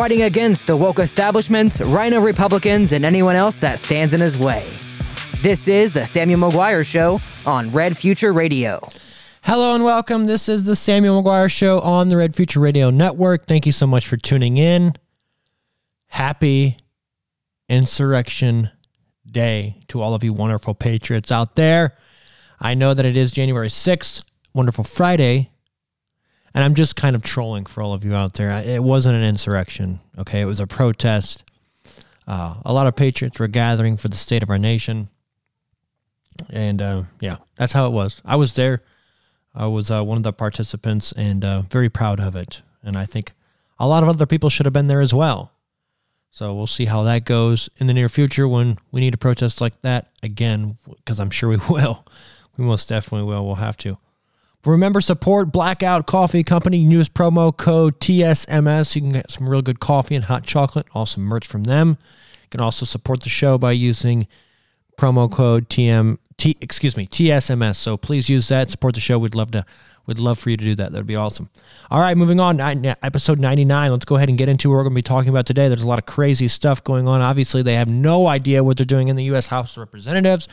fighting against the woke establishment, RINO Republicans, and anyone else that stands in his way. This is the Samuel McGuire Show on Red Future Radio. Hello and welcome. This is the Samuel McGuire Show on the Red Future Radio Network. Thank you so much for tuning in. Happy Insurrection Day to all of you wonderful patriots out there. I know that it is January 6th, wonderful Friday, and I'm just kind of trolling for all of you out there. It wasn't an insurrection, okay? It was a protest. Uh, a lot of patriots were gathering for the state of our nation. And uh, yeah, that's how it was. I was there. I was uh, one of the participants and uh, very proud of it. And I think a lot of other people should have been there as well. So we'll see how that goes in the near future when we need a protest like that again, because I'm sure we will. We most definitely will. We'll have to. Remember, support Blackout Coffee Company. Use promo code TSMS. You can get some real good coffee and hot chocolate, also merch from them. You can also support the show by using promo code TM T excuse me TSMS. So please use that. Support the show. We'd love to. We'd love for you to do that. That'd be awesome. All right, moving on. Episode 99. Let's go ahead and get into what we're going to be talking about today. There's a lot of crazy stuff going on. Obviously, they have no idea what they're doing in the U.S. House of Representatives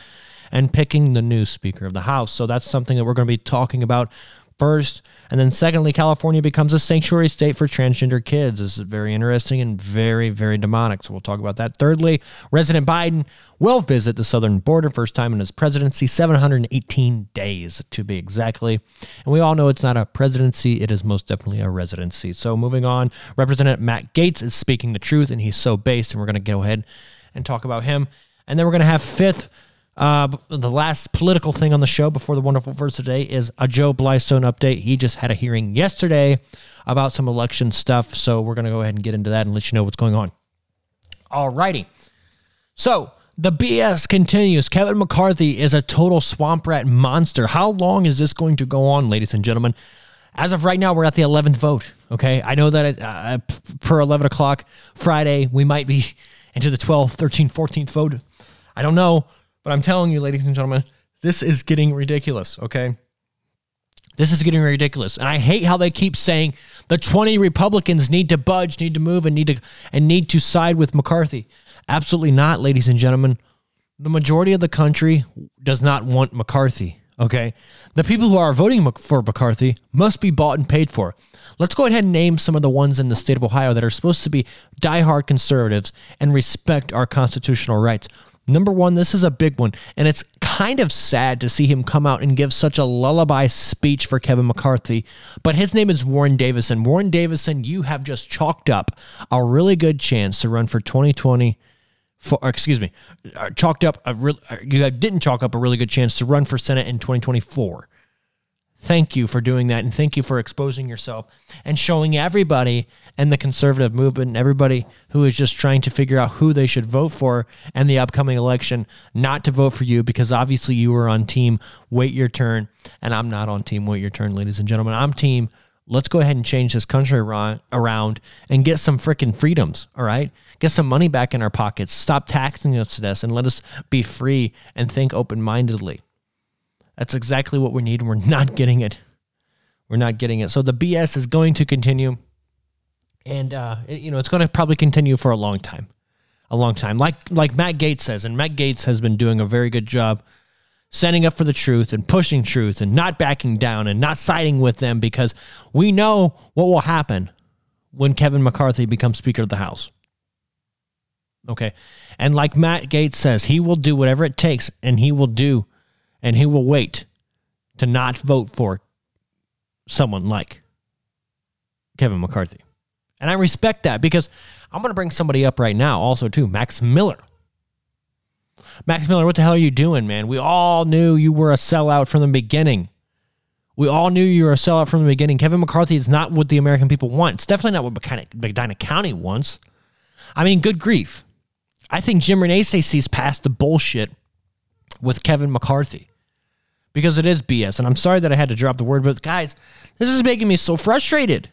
and picking the new Speaker of the House. So that's something that we're going to be talking about first. And then, secondly, California becomes a sanctuary state for transgender kids. This is very interesting and very, very demonic. So, we'll talk about that. Thirdly, President Biden will visit the southern border, first time in his presidency, 718 days to be exactly. And we all know it's not a presidency, it is most definitely a residency. So, moving on, Representative Matt Gaetz is speaking the truth, and he's so based, and we're going to go ahead and talk about him. And then we're going to have fifth uh, the last political thing on the show before the wonderful verse today is a Joe Blystone update. He just had a hearing yesterday about some election stuff. So we're going to go ahead and get into that and let you know what's going on. All righty. So the BS continues. Kevin McCarthy is a total swamp rat monster. How long is this going to go on, ladies and gentlemen? As of right now, we're at the 11th vote. Okay. I know that uh, per 11 o'clock Friday, we might be into the 12th, 13th, 14th vote. I don't know. But I'm telling you, ladies and gentlemen, this is getting ridiculous, okay? This is getting ridiculous. And I hate how they keep saying the 20 Republicans need to budge, need to move, and need to and need to side with McCarthy. Absolutely not, ladies and gentlemen. The majority of the country does not want McCarthy. Okay. The people who are voting for McCarthy must be bought and paid for. Let's go ahead and name some of the ones in the state of Ohio that are supposed to be diehard conservatives and respect our constitutional rights. Number one, this is a big one, and it's kind of sad to see him come out and give such a lullaby speech for Kevin McCarthy. But his name is Warren Davidson. Warren Davidson, you have just chalked up a really good chance to run for 2020. For, excuse me, uh, chalked up a real. Uh, you didn't chalk up a really good chance to run for Senate in 2024. Thank you for doing that. And thank you for exposing yourself and showing everybody and the conservative movement and everybody who is just trying to figure out who they should vote for and the upcoming election not to vote for you because obviously you were on team wait your turn. And I'm not on team wait your turn, ladies and gentlemen. I'm team let's go ahead and change this country around and get some freaking freedoms. All right. Get some money back in our pockets. Stop taxing us to this and let us be free and think open mindedly. That's exactly what we need. We're not getting it. We're not getting it. So the BS is going to continue. And, uh, it, you know, it's going to probably continue for a long time. A long time. Like, like Matt Gaetz says, and Matt Gaetz has been doing a very good job standing up for the truth and pushing truth and not backing down and not siding with them because we know what will happen when Kevin McCarthy becomes Speaker of the House. Okay. And like Matt Gaetz says, he will do whatever it takes and he will do and he will wait to not vote for someone like Kevin McCarthy. And I respect that because I'm going to bring somebody up right now, also, too, Max Miller. Max Miller, what the hell are you doing, man? We all knew you were a sellout from the beginning. We all knew you were a sellout from the beginning. Kevin McCarthy is not what the American people want. It's definitely not what Medina County wants. I mean, good grief. I think Jim Renacci sees past the bullshit with Kevin McCarthy because it is BS. And I'm sorry that I had to drop the word, but guys, this is making me so frustrated.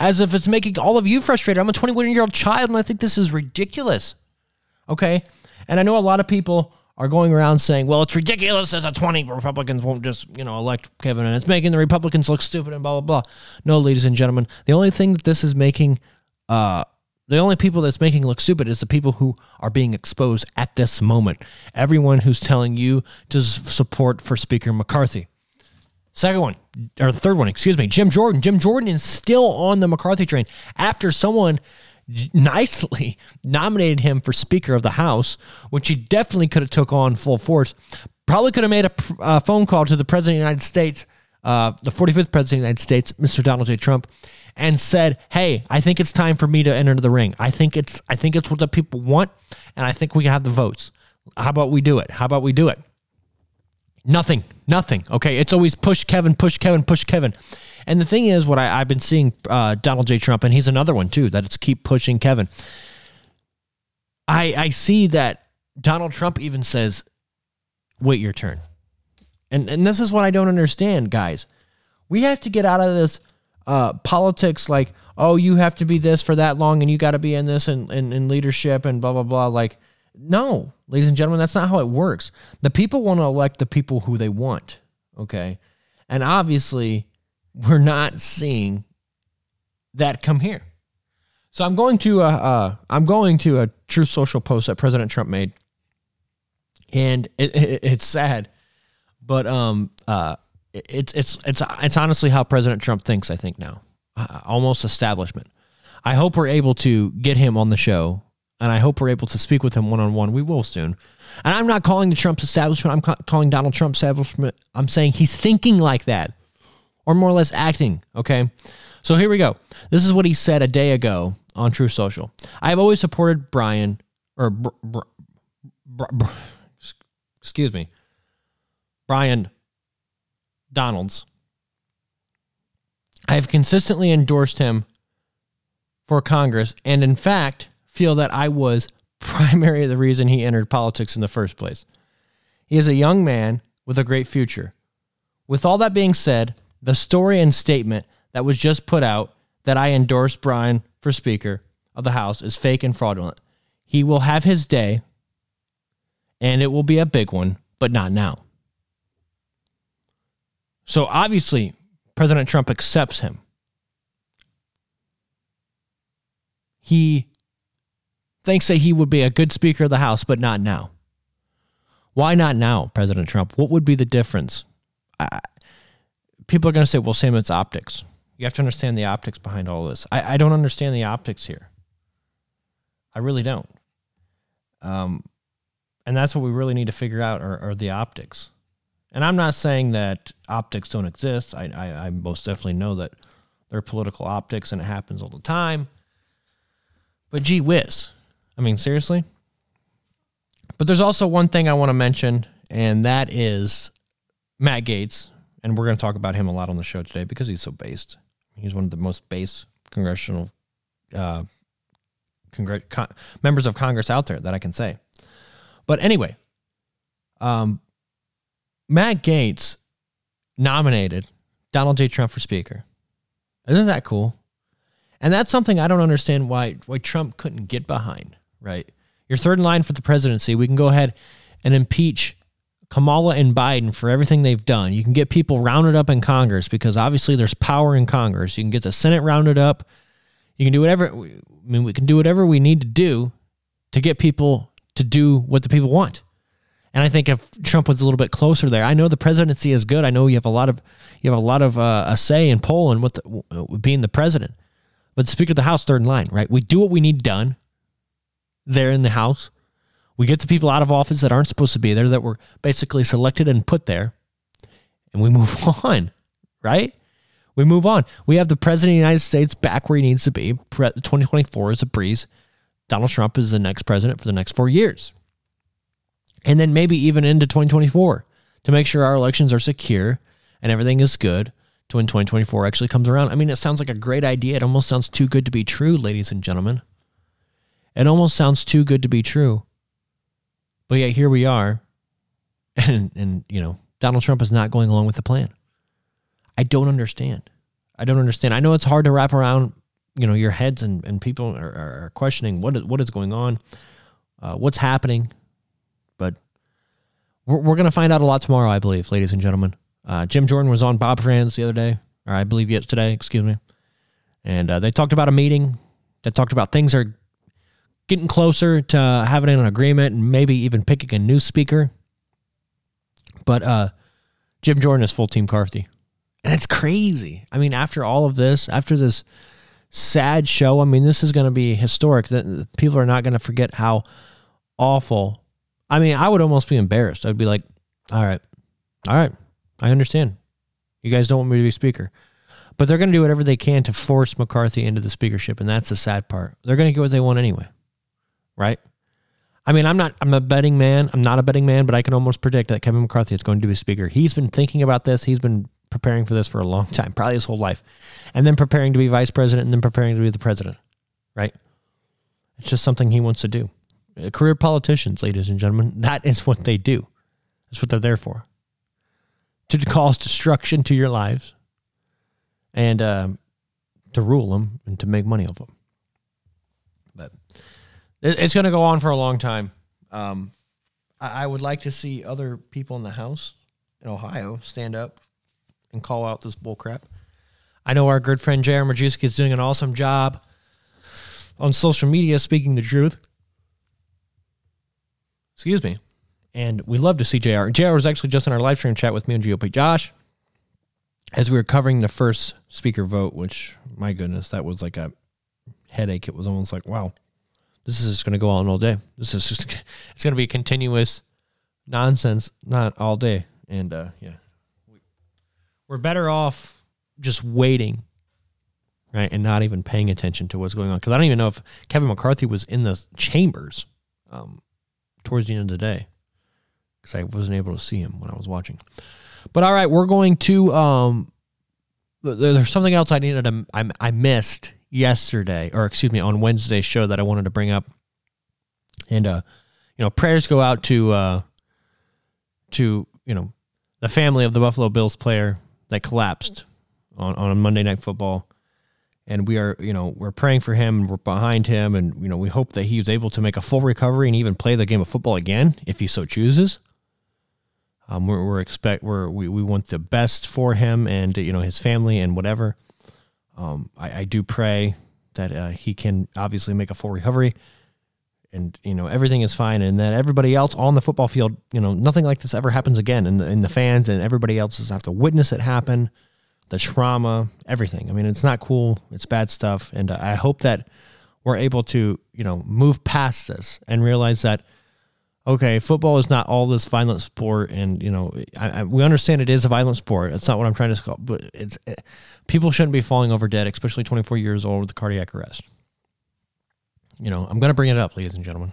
As if it's making all of you frustrated. I'm a 21 year old child and I think this is ridiculous. Okay. And I know a lot of people are going around saying, well, it's ridiculous as a 20 Republicans won't just, you know, elect Kevin and it's making the Republicans look stupid and blah, blah, blah. No, ladies and gentlemen, the only thing that this is making uh, The only people that's making look stupid is the people who are being exposed at this moment. Everyone who's telling you to support for Speaker McCarthy. Second one, or the third one, excuse me, Jim Jordan. Jim Jordan is still on the McCarthy train after someone nicely nominated him for Speaker of the House, which he definitely could have took on full force. Probably could have made a uh, phone call to the President of the United States, uh, the 45th President of the United States, Mr. Donald J. Trump, and said, "Hey, I think it's time for me to enter the ring. I think it's I think it's what the people want, and I think we have the votes. How about we do it? How about we do it?" Nothing, nothing. Okay, it's always push Kevin, push Kevin, push Kevin. And the thing is, what I, have been seeing uh, Donald J. Trump, and he's another one too, that it's keep pushing Kevin. I I see that Donald Trump even says, "Wait your turn," and and this is what I don't understand, guys. We have to get out of this uh, politics like, oh, you have to be this for that long and you got to be in this and in, in, in, leadership and blah, blah, blah. Like, no, ladies and gentlemen, that's not how it works. The people want to elect the people who they want. Okay. And obviously, we're not seeing that come here. So I'm going to uh, uh I'm going to a Truth Social post that President Trump made, and it, it, it's sad, but um uh it's it's it's it's honestly how President Trump thinks. I think now, uh, almost establishment. I hope we're able to get him on the show, and I hope we're able to speak with him one on one. We will soon. And I'm not calling the Trump's establishment. I'm ca- calling Donald Trump's establishment. I'm saying he's thinking like that, or more or less acting. Okay. So here we go. This is what he said a day ago on Truth Social. I have always supported Brian or br- br- br- excuse me, Byron Donalds. I have consistently endorsed him for Congress and, in fact, feel that I was primarily the reason he entered politics in the first place. He is a young man with a great future. With all that being said, the story and statement that was just put out that I endorsed Brian for Speaker of the House is fake and fraudulent. He will have his day, and it will be a big one, but not now. So obviously, President Trump accepts him. He thinks that he would be a good Speaker of the House, but not now. Why not now, President Trump? What would be the difference? I, people are going to say, well, Sam, it's optics. You have to understand the optics behind all this. I, I don't understand the optics here. I really don't. Um, and that's what we really need to figure out are, are the optics. And I'm not saying that optics don't exist. I, I, I most definitely know that there are political optics and it happens all the time. But gee whiz. I mean, seriously? But there's also one thing I want to mention, and that is Matt Gaetz. And we're going to talk about him a lot on the show today because he's so based. He's one of the most base congressional uh, congr- con- members of Congress out there that I can say. But anyway, um, Matt Gaetz nominated Donald J. Trump for Speaker. Isn't that cool? And that's something I don't understand why why Trump couldn't get behind, right? Your third in line for the presidency, we can go ahead and impeach Kamala and Biden for everything they've done. You can get people rounded up in Congress because obviously there's power in Congress. You can get the Senate rounded up. You can do whatever I mean we can do whatever we need to do to get people to do what the people want. And I think if Trump was a little bit closer there, I know the presidency is good. I know you have a lot of you have a lot of uh, a say in Poland with the, being the president. But the Speaker of the House, third in line, right? We do what we need done there in the House. We get the people out of office that aren't supposed to be there, that were basically selected and put there, and we move on, right? We move on. We have the President of the United States back where he needs to be. 2024 is a breeze. Donald Trump is the next president for the next four years and then maybe even into 2024 to make sure our elections are secure and everything is good to when 2024 actually comes around. I mean, it sounds like a great idea. It almost sounds too good to be true, ladies and gentlemen. It almost sounds too good to be true. But yet here we are. And and you know, Donald Trump is not going along with the plan. I don't understand. I don't understand. I know it's hard to wrap around, you know, your heads and, and people are, are questioning what is, what is going on, uh, what's happening. But we're, we're going to find out a lot tomorrow, I believe, ladies and gentlemen. Uh, Jim Jordan was on Bob Frantz the other day, or I believe yesterday, excuse me. And uh, they talked about a meeting that talked about things are getting closer to having an agreement and maybe even picking a new speaker. But uh, Jim Jordan is full team Carthy. And it's crazy. I mean, after all of this, after this sad show, I mean, this is going to be historic. People are not going to forget how awful. I mean, I would almost be embarrassed. I'd be like, all right, all right, I understand. You guys don't want me to be speaker. But they're going to do whatever they can to force McCarthy into the speakership. And that's the sad part. They're going to get what they want anyway. Right? I mean, I'm not, I'm a betting man. I'm not a betting man, but I can almost predict that Kevin McCarthy is going to be speaker. He's been thinking about this. He's been preparing for this for a long time, probably his whole life. And then preparing to be vice president and then preparing to be the president. Right? It's just something he wants to do. Career politicians, ladies and gentlemen, that is what they do. That's what they're there for. To cause destruction to your lives and uh, to rule them and to make money off them. But it's going to go on for a long time. Um, I, I would like to see other people in the House in Ohio stand up and call out this bullcrap. I know our good friend J.R. Majewski is doing an awesome job on social media speaking the truth. Excuse me. And we love to see JR. JR was actually just in our live stream chat with me and GOP Josh as we were covering the first speaker vote, which my goodness, that was like a headache. It was almost like, wow, this is just going to go on all day. This is just, it's going to be continuous nonsense, not all day. And uh, yeah, we're better off just waiting, right, and not even paying attention to what's going on. Because I don't even know if Kevin McCarthy was in the chambers um, towards the end of the day, because I wasn't able to see him when I was watching. But all right, we're going to. Um, there's something else I needed to. I, I missed yesterday, or excuse me, on Wednesday's show that I wanted to bring up. And uh, you know, prayers go out to uh, to you know the family of the Buffalo Bills player that collapsed on on a Monday Night Football. And we are, you know, we're praying for him. We're behind him, and you know, we hope that he able to make a full recovery and even play the game of football again if he so chooses. Um, we're, we're expect we're, we we want the best for him and you know his family and whatever. Um, I, I do pray that uh, he can obviously make a full recovery, and you know everything is fine, and that everybody else on the football field, you know, nothing like this ever happens again, and the, and the fans and everybody else has have to witness it happen, the trauma, everything. I mean, it's not cool. It's bad stuff, and uh, I hope that we're able to you know move past this and realize that okay, football is not all this violent sport, and you know, I, I, we understand it is a violent sport. It's not what I'm trying to call, but it's it, people shouldn't be falling over dead, especially 24 years old with cardiac arrest. You know, I'm going to bring it up, ladies and gentlemen.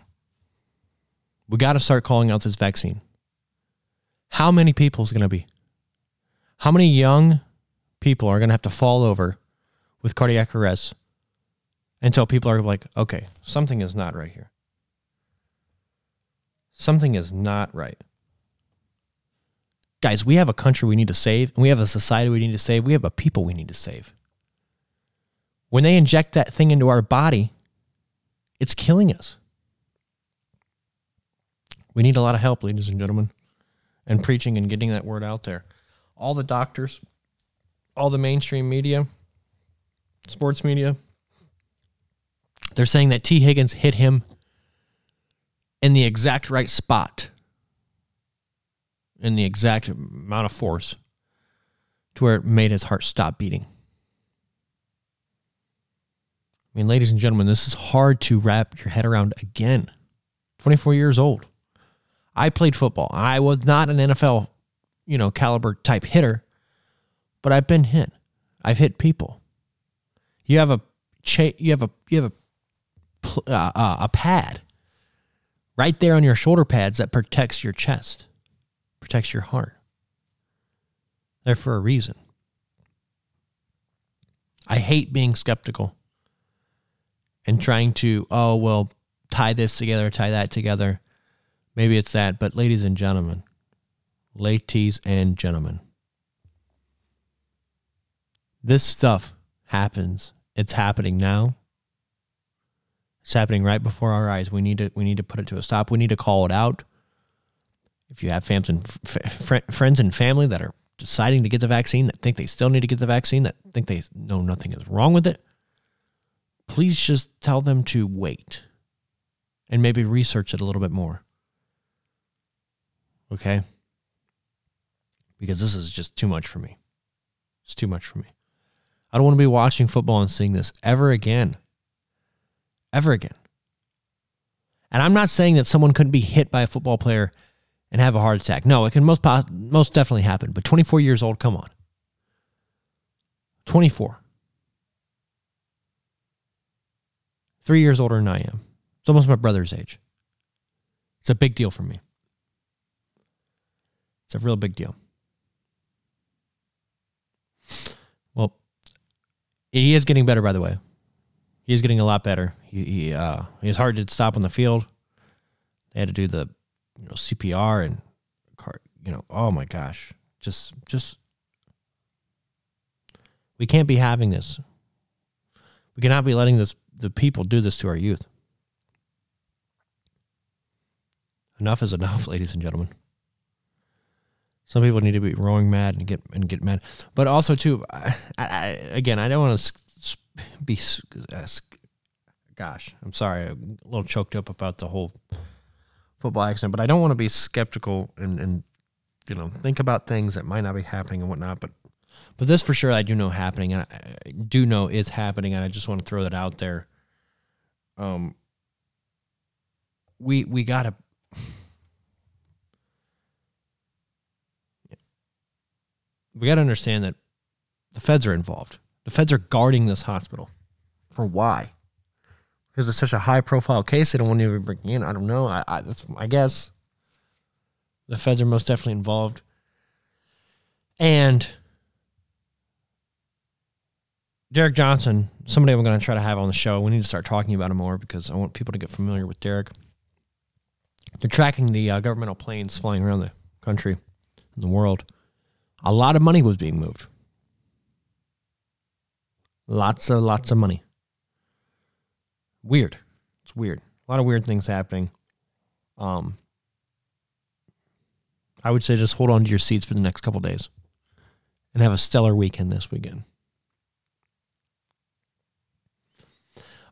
We got to start calling out this vaccine. How many people is going to be? How many young people are going to have to fall over with cardiac arrest until people are like, okay, something is not right here? Something is not right. Guys, we have a country we need to save, and we have a society we need to save. We have a people we need to save. When they inject that thing into our body, it's killing us. We need a lot of help, ladies and gentlemen, and preaching and getting that word out there. All the doctors, all the mainstream media, sports media, they're saying that Tee Higgins hit him in the exact right spot, in the exact amount of force to where it made his heart stop beating. I mean, ladies and gentlemen, this is hard to wrap your head around again. 24 years old. I played football. I was not an NFL, you know, caliber type hitter, but I've been hit. I've hit people. You have a cha- you have a you have a uh, uh, a pad right there on your shoulder pads that protects your chest, protects your heart. They're for a reason. I hate being skeptical and trying to, oh, well, tie this together, tie that together. Maybe it's that. But, ladies and gentlemen, ladies and gentlemen, this stuff happens. It's happening now. It's happening right before our eyes. We need to we need to put it to a stop. We need to call it out. If you have and f- friends and family that are deciding to get the vaccine, that think they still need to get the vaccine, that think they know nothing is wrong with it, please just tell them to wait and maybe research it a little bit more. Okay? Because this is just too much for me. It's too much for me. I don't want to be watching football and seeing this ever again. Ever again. And I'm not saying that someone couldn't be hit by a football player and have a heart attack. No, it can most most definitely happen. But 24 years old, come on. 24. Three years older than I am. It's almost my brother's age. It's a big deal for me. It's a real big deal. He is getting better, by the way. He is getting a lot better. He, he uh, it's hard to stop on the field. They had to do the, you know, CPR and, car, you know, oh my gosh, just just. We can't be having this. We cannot be letting this the people do this to our youth. Enough is enough, ladies and gentlemen. Some people need to be rowing mad and get and get mad, but also too. I, I, again, I don't want to be. Gosh, I'm sorry, I'm a little choked up about the whole football accident, but I don't want to be skeptical and and you know think about things that might not be happening and whatnot. But but this for sure, I do know happening, and I do know is happening, and I just want to throw that out there. Um, we we gotta we got to understand that the feds are involved. The feds are guarding this hospital. For why? Because it's such a high profile case, they don't want to even bring in. I don't know. I, I, I guess the feds are most definitely involved. And Derek Johnson, somebody I'm going to try to have on the show. We need to start talking about him more because I want people to get familiar with Derek. They're tracking the uh, governmental planes flying around the country and the world a lot of money was being moved. Lots of lots of money. Weird. It's weird. A lot of weird things happening. Um I would say just hold on to your seats for the next couple days and have a stellar weekend this weekend.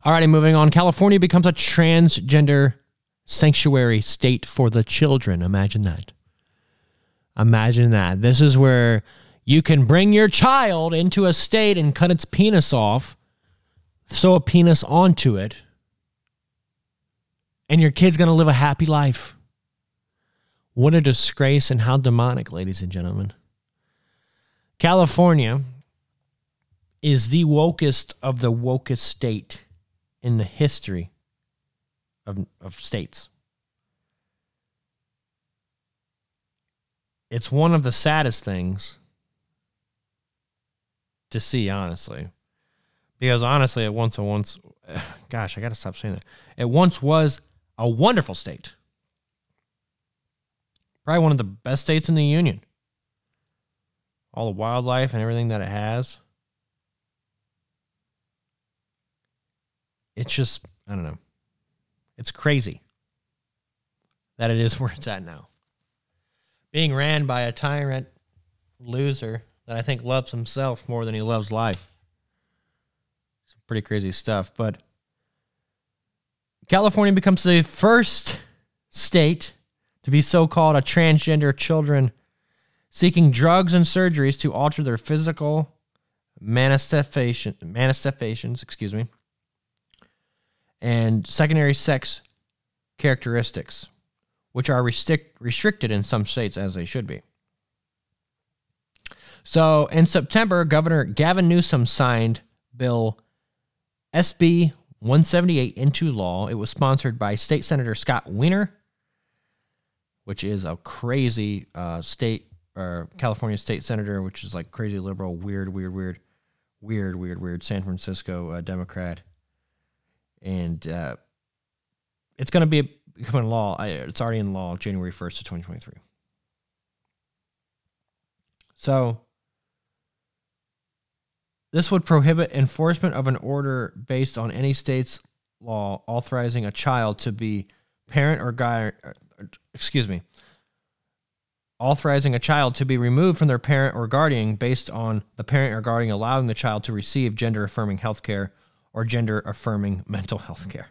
Alrighty, moving on. California becomes a transgender sanctuary state for the children. Imagine that. Imagine that. This is where you can bring your child into a state and cut its penis off, sew a penis onto it, and your kid's going to live a happy life. What a disgrace and how demonic, ladies and gentlemen. California is the wokest of the wokest state in the history of, of states. It's one of the saddest things to see, honestly. Because honestly, it once, it once, gosh, I got to stop saying that. It once was a wonderful state. Probably one of the best states in the union. All the wildlife and everything that it has. It's just, I don't know. It's crazy that it is where it's at now being ran by a tyrant loser that I think loves himself more than he loves life. It's pretty crazy stuff. But California becomes the first state to be so called a transgender children seeking drugs and surgeries to alter their physical manifestation, manifestations, excuse me, and secondary sex characteristics which are restrict, restricted in some states as they should be. So in September, Governor Gavin Newsom signed Bill SB 178 into law. It was sponsored by State Senator Scott Wiener, which is a crazy uh, state or California state senator, which is like crazy liberal, weird, weird, weird, weird, weird, weird San Francisco uh, Democrat. And uh, it's going to be becoming law. Uh, it's already in law January 1st of 2023. So this would prohibit enforcement of an order based on any state's law authorizing a child to be parent or guy uh, excuse me authorizing a child to be removed from their parent or guardian based on the parent or guardian allowing the child to receive gender affirming health care or gender affirming mental health care.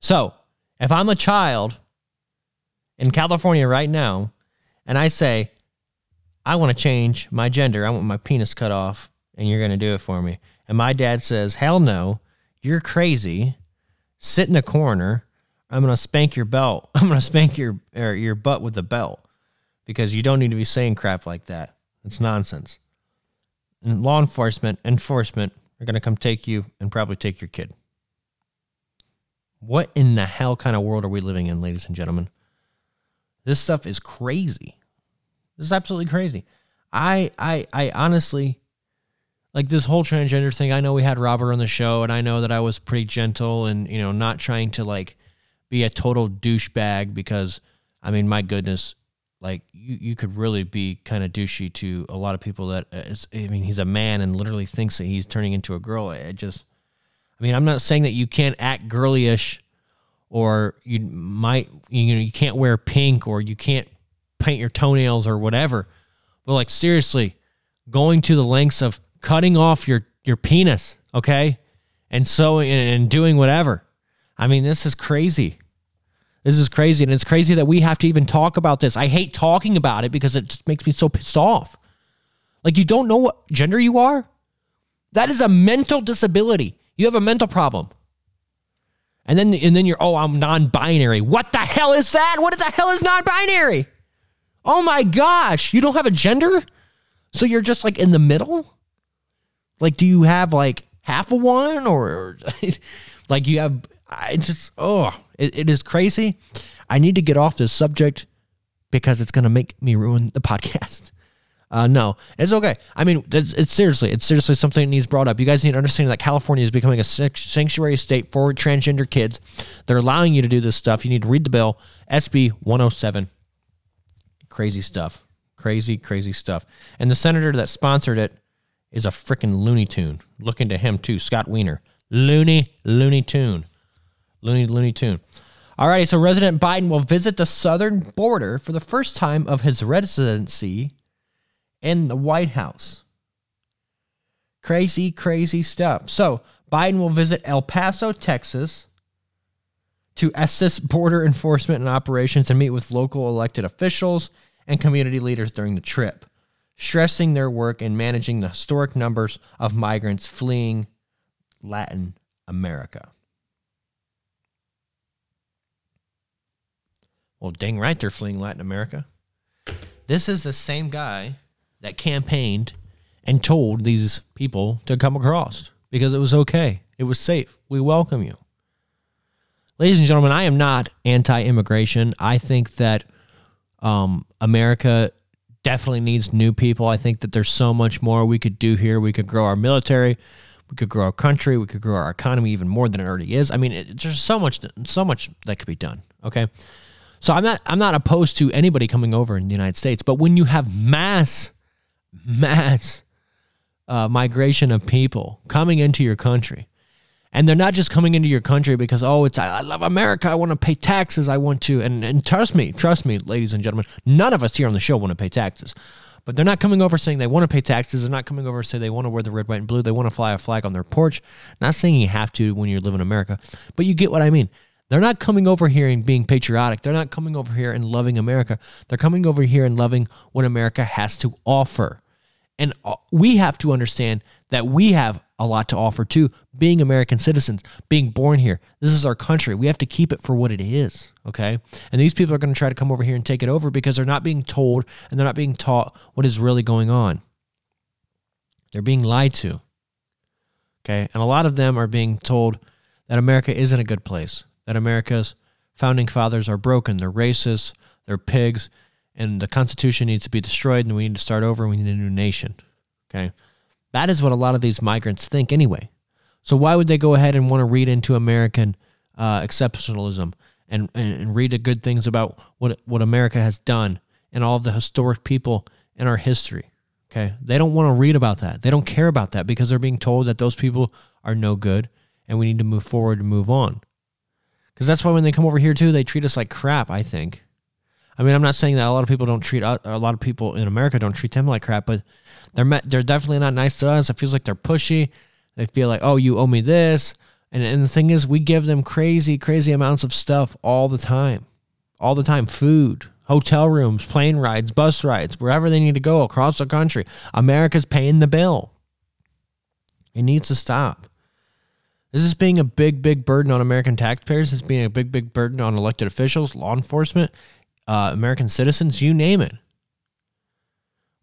So, if I'm a child in California right now and I say, I want to change my gender, I want my penis cut off, and you're going to do it for me. And my dad says, Hell no, you're crazy. Sit in the corner. I'm going to spank your belt. I'm going to spank your, your butt with the belt because you don't need to be saying crap like that. It's nonsense. And law enforcement, enforcement are going to come take you and probably take your kid. What in the hell kind of world are we living in, ladies and gentlemen? This stuff is crazy. This is absolutely crazy. I I I honestly like this whole transgender thing. I know we had Robert on the show and I know that I was pretty gentle and you know not trying to like be a total douchebag because I mean my goodness, like you, you could really be kind of douchey to a lot of people that uh, I mean he's a man and literally thinks that he's turning into a girl. It just I mean I'm not saying that you can't act girlyish or you might you know you can't wear pink or you can't paint your toenails or whatever. But like seriously, going to the lengths of cutting off your your penis, okay? And so and doing whatever. I mean, this is crazy. This is crazy. And it's crazy that we have to even talk about this. I hate talking about it because it just makes me so pissed off. Like, you don't know what gender you are? That is a mental disability. You have a mental problem. And then, and then you're, oh, I'm non binary. What the hell is that? What the hell is non binary? Oh my gosh. You don't have a gender? So you're just like in the middle? Like, do you have like half a one or like you have it's just oh it, it is crazy i need to get off this subject because it's going to make me ruin the podcast uh, no. It's okay. I mean it's, it's, seriously it's seriously something that needs brought up. You guys need to understand that california is becoming a sanctuary state for transgender kids. They're allowing you to do this stuff. You need to read the bill sb 107 crazy stuff. Crazy crazy stuff. And the senator that sponsored it is a freaking looney tune. Look into him too. Scott wiener loony looney tune. Looney Looney Tune. Alrighty, so President Biden will visit the southern border for the first time of his residency in the White House. Crazy, crazy stuff. So Biden will visit El Paso, Texas, to assist border enforcement and operations and meet with local elected officials and community leaders during the trip, stressing their work in managing the historic numbers of migrants fleeing Latin America. Well, dang right, they're fleeing Latin America. This is the same guy that campaigned and told these people to come across because it was okay. It was safe. We welcome you. Ladies and gentlemen, I am not anti immigration. I think that um, America definitely needs new people. I think that there's so much more we could do here. We could grow our military. We could grow our country. We could grow our economy even more than it already is. I mean, it, there's so much, so much that could be done. Okay. So I'm not I'm not opposed to anybody coming over in the United States, but when you have mass mass uh, migration of people coming into your country, and they're not just coming into your country because oh it's I, I love America I want to pay taxes I want to and and trust me trust me ladies and gentlemen none of us here on the show want to pay taxes. But they're not coming over saying they want to pay taxes. They're not coming over saying they want to wear the red, white, and blue. They want to fly a flag on their porch. Not saying you have to when you live in America, but you get what I mean. They're not coming over here and being patriotic. They're not coming over here and loving America. They're coming over here and loving what America has to offer. And uh, we have to understand that we have a lot to offer too, being American citizens, being born here. This is our country. We have to keep it for what it is, okay? And these people are going to try to come over here and take it over because they're not being told and they're not being taught what is really going on. They're being lied to, okay? And a lot of them are being told that America isn't a good place that America's founding fathers are broken. They're racist, they're pigs, and the Constitution needs to be destroyed, and we need to start over, and we need a new nation. Okay? That is what a lot of these migrants think anyway. So why would they go ahead and want to read into American uh, exceptionalism and, and, and read the good things about what what America has done and all of the historic people in our history? Okay, they don't want to read about that. They don't care about that because they're being told that those people are no good and we need to move forward and move on. Because that's why when they come over here too, they treat us like crap. I think. I mean, I'm not saying that a lot of people don't treat uh, a lot of people in America don't treat them like crap, but they're they're definitely not nice to us. It feels like they're pushy. They feel like, oh, you owe me this. And, and the thing is, we give them crazy, crazy amounts of stuff all the time. All the time. Food, hotel rooms, plane rides, bus rides, wherever they need to go across the country. America's paying the bill. It needs to stop. Is this being a big, big burden on American taxpayers. Is this being a big, big burden on elected officials, law enforcement, uh, American citizens, you name it.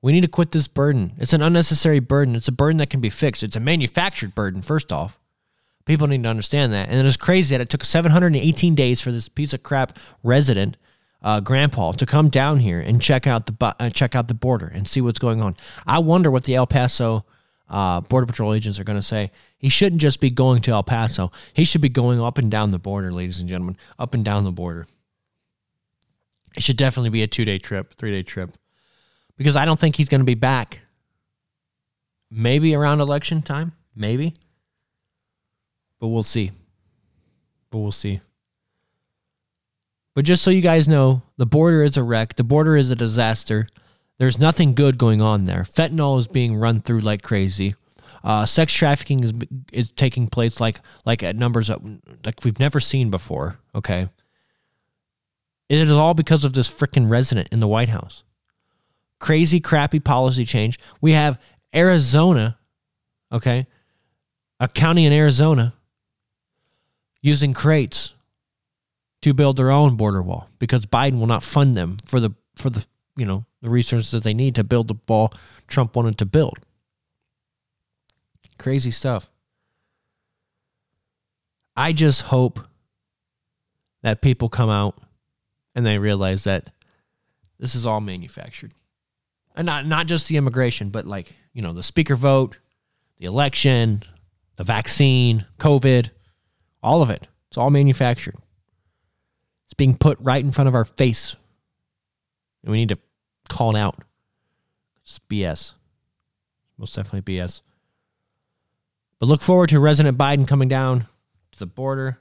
We need to quit this burden. It's an unnecessary burden. It's a burden that can be fixed. It's a manufactured burden, first off. People need to understand that. And it's crazy that it took 718 days for this piece of crap resident, uh, Grandpa, to come down here and check out the uh, check out the border and see what's going on. I wonder what the El Paso uh, Border Patrol agents are going to say. He shouldn't just be going to El Paso. He should be going up and down the border, ladies and gentlemen, up and down the border. It should definitely be a two day trip, three day trip because I don't think he's going to be back. Maybe around election time, maybe. But we'll see. But we'll see. But just so you guys know, the border is a wreck. The border is a disaster. There's nothing good going on there. Fentanyl is being run through like crazy. Uh, sex trafficking is is taking place like like at numbers that, like we've never seen before. Okay, it is all because of this freaking resident in the White House crazy, crappy policy change. We have Arizona, okay, a county in Arizona using crates to build their own border wall because Biden will not fund them for the for the you know the resources that they need to build the wall Trump wanted to build. Crazy stuff. I just hope that people come out and they realize that this is all manufactured and not not just the immigration, but like you know the speaker vote, the election, the vaccine, COVID, all of it. It's all manufactured. It's being put right in front of our face, and we need to call it out. It's BS. Most definitely BS. But look forward to President Biden coming down to the border.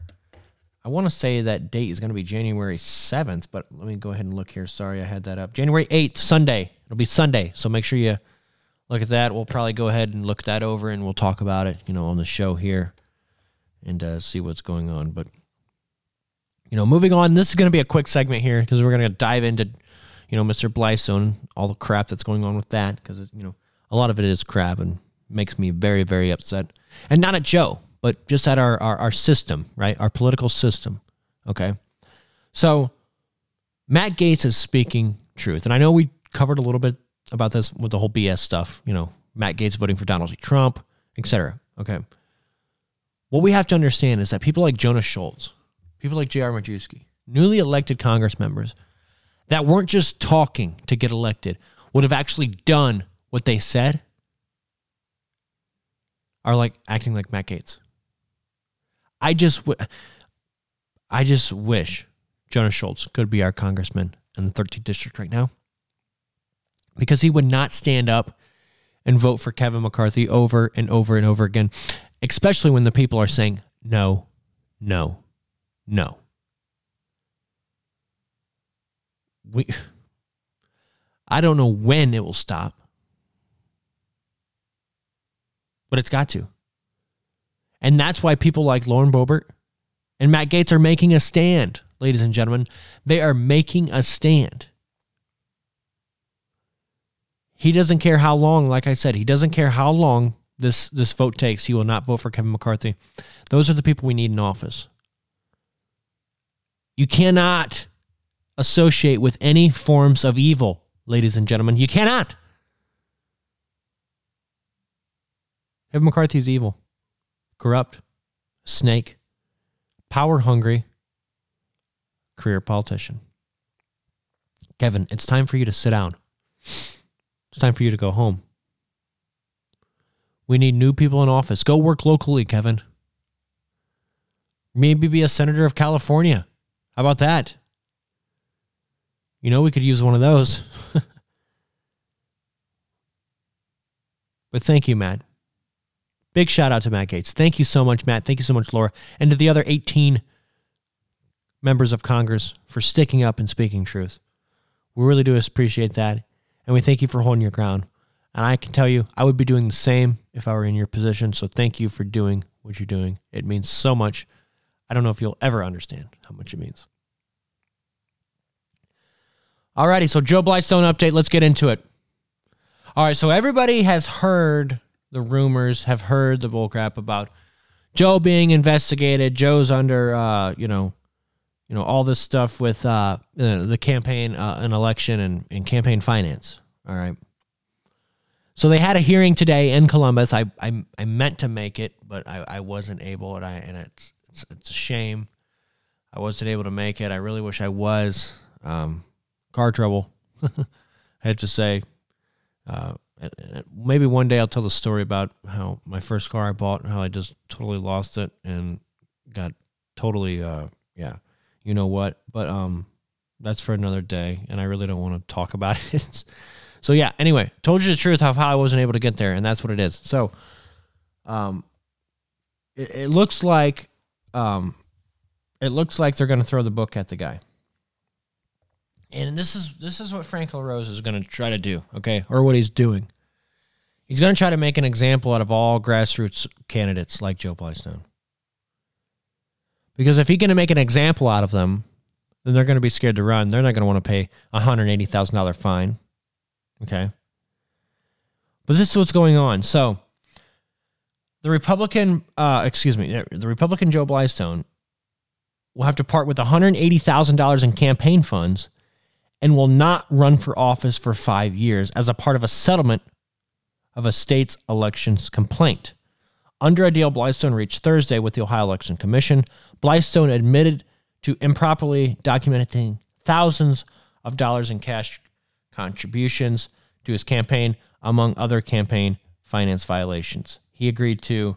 I want to say that date is going to be January 7th, but let me go ahead and look here. Sorry, I had that up. January 8th, Sunday. It'll be Sunday. So make sure you look at that. We'll probably go ahead and look that over and we'll talk about it, you know, on the show here and uh, see what's going on. But, you know, moving on, this is going to be a quick segment here because we're going to dive into, you know, Mr. Blystone, all the crap that's going on with that because, you know, a lot of it is crap and makes me very, very upset. And not at Joe but just at our, our, our system, right? Our political system. Okay. So Matt Gaetz is speaking truth. And I know we covered a little bit about this with the whole BS stuff, you know, Matt Gaetz voting for Donald. Trump, etc. Okay. What we have to understand is that people like Jonas Schultz, people like J.R. Majewski, newly elected Congress members that weren't just talking to get elected, would have actually done what they said, are like acting like Matt Gaetz. I just, w- I just wish Jonas Schultz could be our congressman in the 13th district right now, because he would not stand up and vote for Kevin McCarthy over and over and over again, especially when the people are saying no, no, no. We, I don't know when it will stop, but it's got to. And that's why people like Lauren Boebert and Matt Gaetz are making a stand, ladies and gentlemen. They are making a stand. He doesn't care how long, like I said, he doesn't care how long this, this vote takes. He will not vote for Kevin McCarthy. Those are the people we need in office. You cannot associate with any forms of evil, ladies and gentlemen. You cannot. Kevin McCarthy is evil corrupt, snake, power hungry, career politician. Kevin, it's time for you to sit down. It's time for you to go home. We need new people in office. Go work locally, Kevin. Maybe be a senator of California. How about that? You know, we could use one of those. but thank you, Matt. Big shout out to Matt Gaetz. Thank you so much, Matt. Thank you so much, Laura. And to the other 18 members of Congress for sticking up and speaking truth. We really do appreciate that. And we thank you for holding your ground. And I can tell you, I would be doing the same if I were in your position. So thank you for doing what you're doing. It means so much. I don't know if you'll ever understand how much it means. Alrighty, so Joe Blystone update. Let's get into it. All right, so everybody has heard the rumors, have heard the bullcrap about Joe being investigated. Joe's under, uh, you know, you know all this stuff with uh, the campaign uh, and election and, and campaign finance. All right. So they had a hearing today in Columbus. I I, I meant to make it, but I, I wasn't able, and I and it's, it's it's a shame. I wasn't able to make it. I really wish I was. Um, car trouble. I had to say. Uh, maybe one day I'll tell the story about how my first car I bought, how I just totally lost it and got totally, uh, yeah, you know what. But um, that's for another day, and I really don't want to talk about it. so yeah. Anyway, told you the truth of how I wasn't able to get there, and that's what it is. So, um, it, it looks like, um, it looks like they're going to throw the book at the guy. And this is this is what Frank LaRose is going to try to do, okay, or what he's doing. He's going to try to make an example out of all grassroots candidates like Joe Blystone. Because if he's going to make an example out of them, then they're going to be scared to run. They're not going to want to pay a hundred eighty thousand dollar fine. Okay. But this is what's going on. So the Republican, uh, excuse me, the Republican Joe Blystone will have to part with $180,000 in campaign funds and will not run for office for five years as a part of a settlement of a state's elections complaint. Under a deal Blystone reached Thursday with the Ohio Election Commission, Blystone admitted to improperly documenting thousands of dollars in cash contributions to his campaign, among other campaign finance violations. He agreed to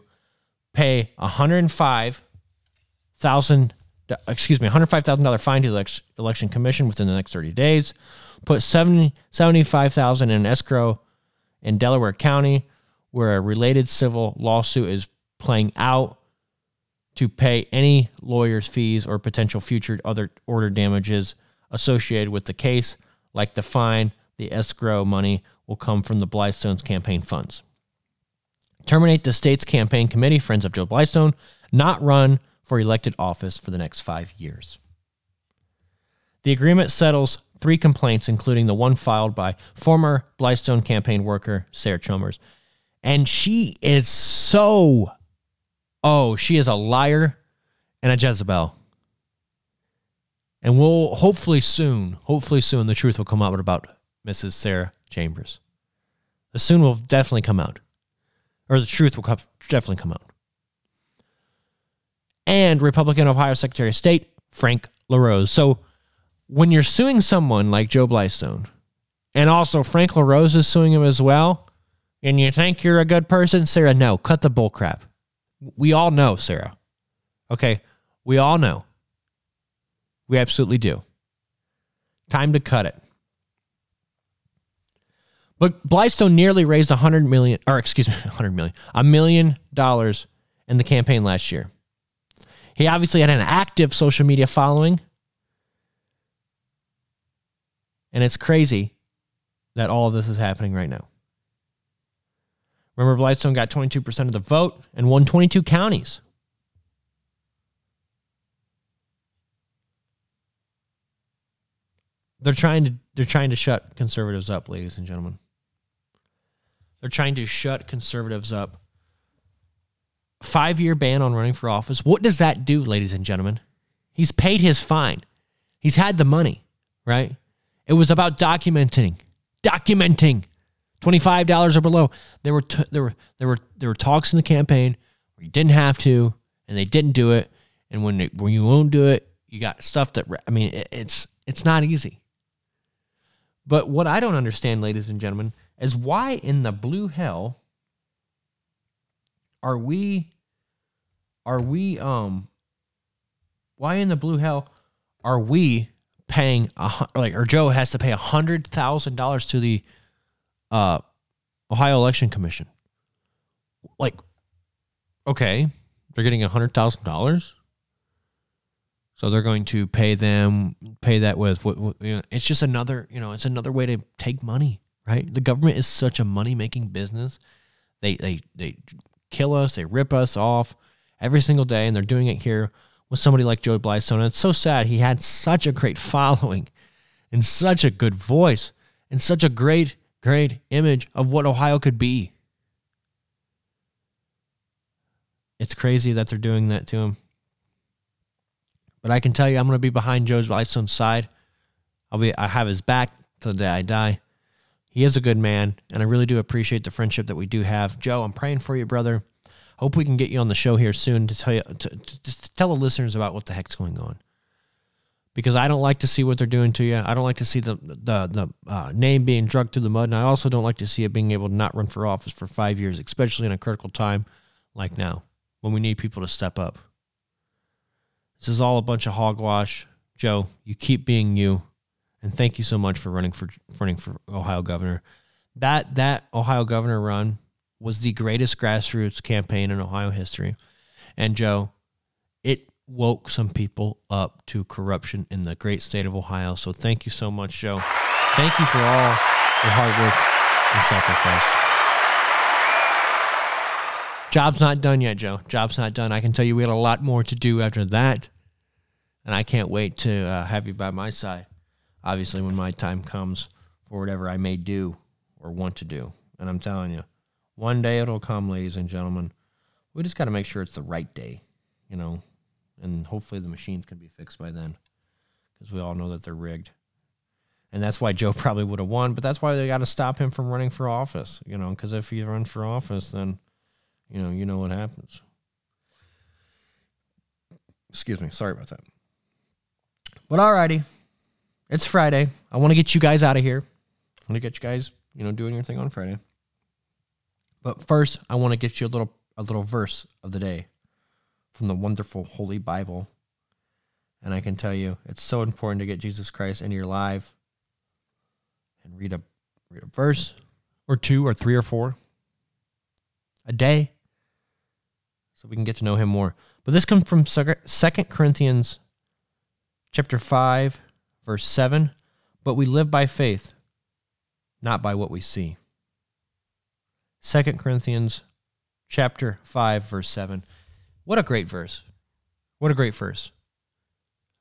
pay 105,000 excuse me, $105,000 fine to the election commission within the next 30 days, put 70, 75,000 in escrow in Delaware County where a related civil lawsuit is playing out to pay any lawyer's fees or potential future other order damages associated with the case, like the fine, the escrow money will come from the Blystone's campaign funds. Terminate the state's campaign committee, Friends of Joe Blystone, not run for elected office for the next five years. The agreement settles three complaints, including the one filed by former Blystone campaign worker Sarah Chalmers. And she is so, oh, she is a liar and a Jezebel. And we'll hopefully soon, hopefully soon, the truth will come out about Mrs. Sarah Chambers. The soon will definitely come out, or the truth will definitely come out and Republican Ohio Secretary of State Frank LaRose. So when you're suing someone like Joe Blystone, and also Frank LaRose is suing him as well, and you think you're a good person, Sarah, no, cut the bull crap. We all know, Sarah. Okay, we all know. We absolutely do. Time to cut it. But Blystone nearly raised a hundred million, or excuse me, a hundred million, a million dollars in the campaign last year. He obviously had an active social media following. And it's crazy that all of this is happening right now. Remember, Blystone got 22% of the vote and won 22 counties. They're trying to they're trying to shut conservatives up, ladies and gentlemen. They're trying to shut conservatives up five year ban on running for office. What does that do, ladies and gentlemen? He's paid his fine. He's had the money, right? It was about documenting, documenting. Twenty-five dollars or below. There were t- there were there were there were talks in the campaign where you didn't have to, and they didn't do it. And when when you won't do it, you got stuff that I mean, it, it's it's not easy. But what I don't understand, ladies and gentlemen, is why in the blue hell are we are we um why in the blue hell are we paying a like or Joe has to pay a hundred thousand dollars to the uh Ohio Election Commission? Like, okay, they're getting a hundred thousand dollars, so they're going to pay them pay that with what, you know, it's just another you know it's another way to take money right? The government is such a money making business. They they they kill us, they rip us off every single day, and they're doing it here with somebody like Joe Blystone. And it's so sad. He had such a great following and such a good voice and such a great, great image of what Ohio could be. It's crazy that they're doing that to him. But I can tell you, I'm going to be behind Joe Blystone's side. I'll be, I have his back till the day I die. He is a good man, and I really do appreciate the friendship that we do have. Joe, I'm praying for you, brother. Hope we can get you on the show here soon to tell you, to, to, tell the listeners about what the heck's going on. Because I don't like to see what they're doing to you. I don't like to see the the the uh, name being drugged through the mud, and I also don't like to see it being able to not run for office for five years, especially in a critical time like now when we need people to step up. This is all a bunch of hogwash. Joe, you keep being you and thank you so much for running for running for Ohio governor. That that Ohio governor run was the greatest grassroots campaign in Ohio history. And Joe, it woke some people up to corruption in the great state of Ohio. So thank you so much, Joe. Thank you for all your hard work and sacrifice. Job's not done yet, Joe. Job's not done. I can tell you we had a lot more to do after that. And I can't wait to uh, have you by my side obviously when my time comes for whatever I may do or want to do. And I'm telling you, one day it'll come, ladies and gentlemen. We just got to make sure it's the right day, you know, and hopefully the machines can be fixed by then because we all know that they're rigged. And that's why Joe probably would have won, but that's why they got to stop him from running for office, you know, because if he runs for office, then, you know, you know what happens. Excuse me. Sorry about that. But alrighty. It's Friday. I want to get you guys out of here. I want to get you guys, you know, doing your thing on Friday. But first, I want to get you a little a little verse of the day from the wonderful Holy Bible. And I can tell you, it's so important to get Jesus Christ into your life and read a read a verse or two or three or four a day so we can get to know him more. But this comes from Second Corinthians chapter 5 verse 7 But we live by faith, not by what we see. 2 Corinthians chapter 5 verse 7. What a great verse. What a great verse.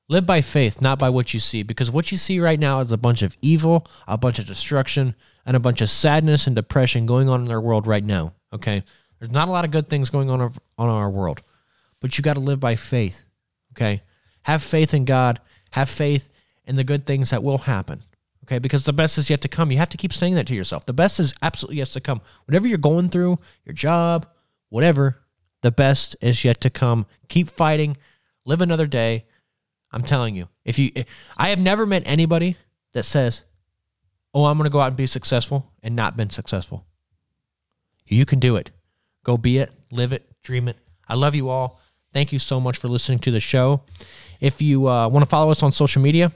Live by faith, not by what you see, because what you see right now is a bunch of evil, a bunch of destruction, and a bunch of sadness and depression going on in our world right now. Okay? There's not a lot of good things going on on our world, but you got to live by faith. Okay? Have faith in God. Have faith and the good things that will happen. Okay, because the best is yet to come. You have to keep saying that to yourself. The best is absolutely yet to come. Whatever you're going through, your job, whatever, the best is yet to come. Keep fighting. Live another day. I'm telling you. If you I have never met anybody that says, "Oh, I'm going to go out and be successful" and not been successful. You can do it. Go be it, live it, dream it. I love you all. Thank you so much for listening to the show. If you uh, want to follow us on social media,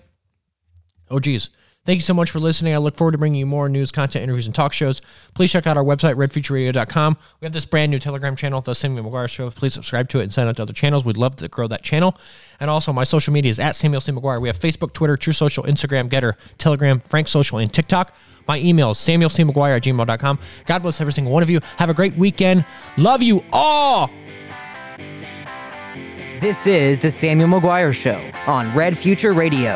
Oh, geez. Thank you so much for listening. I look forward to bringing you more news, content, interviews, and talk shows. Please check out our website, redfutureradio.com. We have this brand new Telegram channel, The Samuel McGuire Show. Please subscribe to it and sign up to other channels. We'd love to grow that channel. And also, my social media is at Samuel C. McGuire. We have Facebook, Twitter, Truth Social, Instagram, Gettr, Telegram, Frank Social, and TikTok. My email is samuelcmcguire at gmail.com. God bless every single one of you. Have a great weekend. Love you all. This is The Samuel McGuire Show on Red Future Radio.